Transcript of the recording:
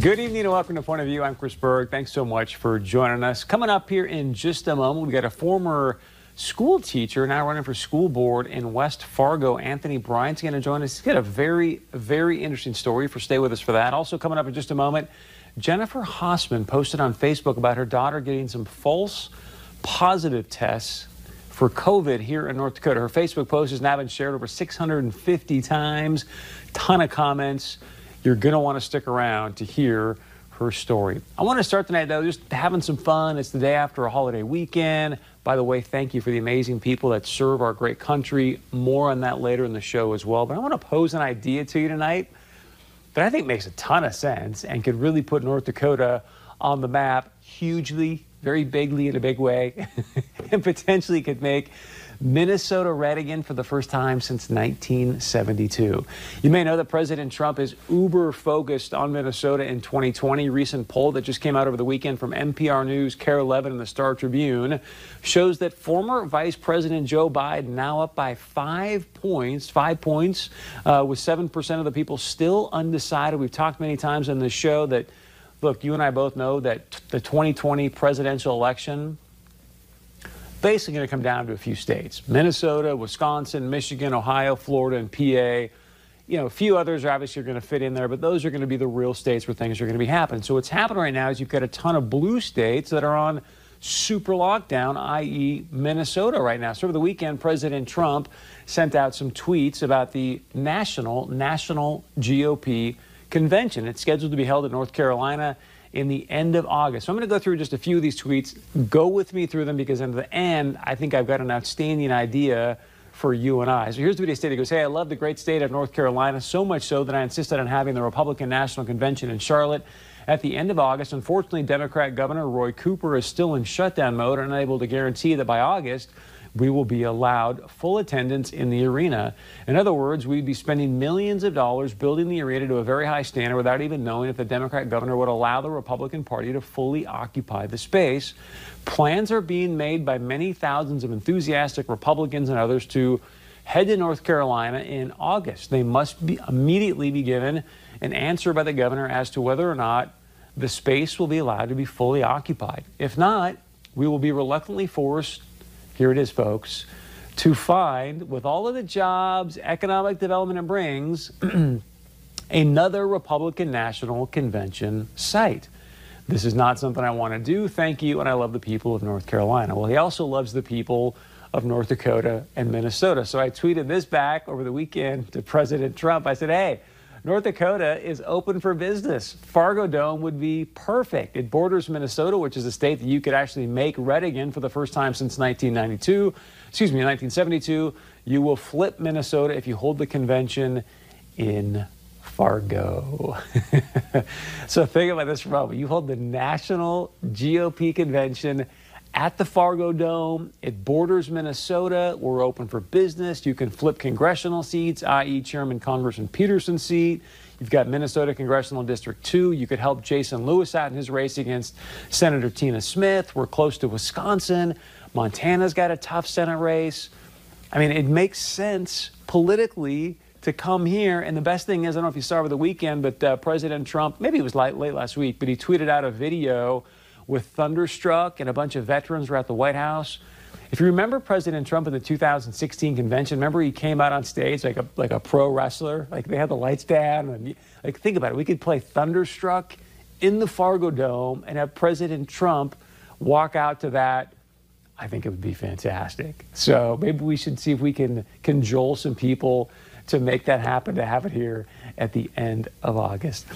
Good evening and welcome to Point of View. I'm Chris Berg. Thanks so much for joining us. Coming up here in just a moment, we got a former school teacher now running for school board in West Fargo. Anthony Bryant's going to join us. He's got a very, very interesting story for stay with us for that. Also coming up in just a moment, Jennifer Hausman posted on Facebook about her daughter getting some false positive tests for COVID here in North Dakota. Her Facebook post has now been shared over 650 times. Ton of comments. You're going to want to stick around to hear her story. I want to start tonight, though, just having some fun. It's the day after a holiday weekend. By the way, thank you for the amazing people that serve our great country. More on that later in the show as well. But I want to pose an idea to you tonight that I think makes a ton of sense and could really put North Dakota on the map hugely, very bigly in a big way, and potentially could make Minnesota red again for the first time since 1972. You may know that President Trump is uber focused on Minnesota in 2020. Recent poll that just came out over the weekend from MPR News, KARE 11, and the Star Tribune shows that former Vice President Joe Biden now up by five points, five points, uh, with 7% of the people still undecided. We've talked many times on this show that, look, you and I both know that the 2020 presidential election basically going to come down to a few states Minnesota, Wisconsin, Michigan, Ohio, Florida, and PA. You know, a few others are obviously going to fit in there, but those are going to be the real states where things are going to be happening. So what's happening right now is you've got a ton of blue states that are on super lockdown, i.e., Minnesota right now. So over the weekend, President Trump sent out some tweets about the national national GOP convention. It's scheduled to be held in North Carolina in the end of August. So I'm going to go through just a few of these tweets. Go with me through them because in the end, I think I've got an outstanding idea for you and I. So here's what he stated. He goes, Hey, I love the great state of North Carolina, so much so that I insisted on having the Republican National Convention in Charlotte at the end of August. Unfortunately, Democrat Governor Roy Cooper is still in shutdown mode and unable to guarantee that by August, we will be allowed full attendance in the arena. In other words, we'd be spending millions of dollars building the arena to a very high standard without even knowing if the Democrat governor would allow the Republican Party to fully occupy the space. Plans are being made by many thousands of enthusiastic Republicans and others to head to North Carolina in August. They must be immediately be given an answer by the governor as to whether or not the space will be allowed to be fully occupied. If not, we will be reluctantly forced here it is, folks, to find, with all of the jobs economic development it brings, another Republican National Convention site. This is not something I want to do. Thank you. And I love the people of North Carolina. Well, he also loves the people of North Dakota and Minnesota. So I tweeted this back over the weekend to President Trump. I said, hey, North Dakota is open for business. Fargo Dome would be perfect. It borders Minnesota, which is a state that you could actually make red again for the first time since 1992. Excuse me, 1972. You will flip Minnesota if you hold the convention in Fargo. so think about this for a moment. You hold the national GOP convention at the Fargo Dome. It borders Minnesota. We're open for business. You can flip congressional seats, i.e., Chairman Congressman Peterson's seat. You've got Minnesota Congressional District 2. You could help Jason Lewis out in his race against Senator Tina Smith. We're close to Wisconsin. Montana's got a tough Senate race. I mean, it makes sense politically to come here. And the best thing is, I don't know if you saw over the weekend, but uh, President Trump, maybe it was late, late last week, but he tweeted out a video with Thunderstruck and a bunch of veterans were at the White House. If you remember President Trump in the 2016 convention, remember he came out on stage like a like a pro wrestler, like they had the lights down, and like think about it, we could play Thunderstruck in the Fargo Dome and have President Trump walk out to that. I think it would be fantastic. So maybe we should see if we can cajole some people to make that happen, to have it here at the end of August.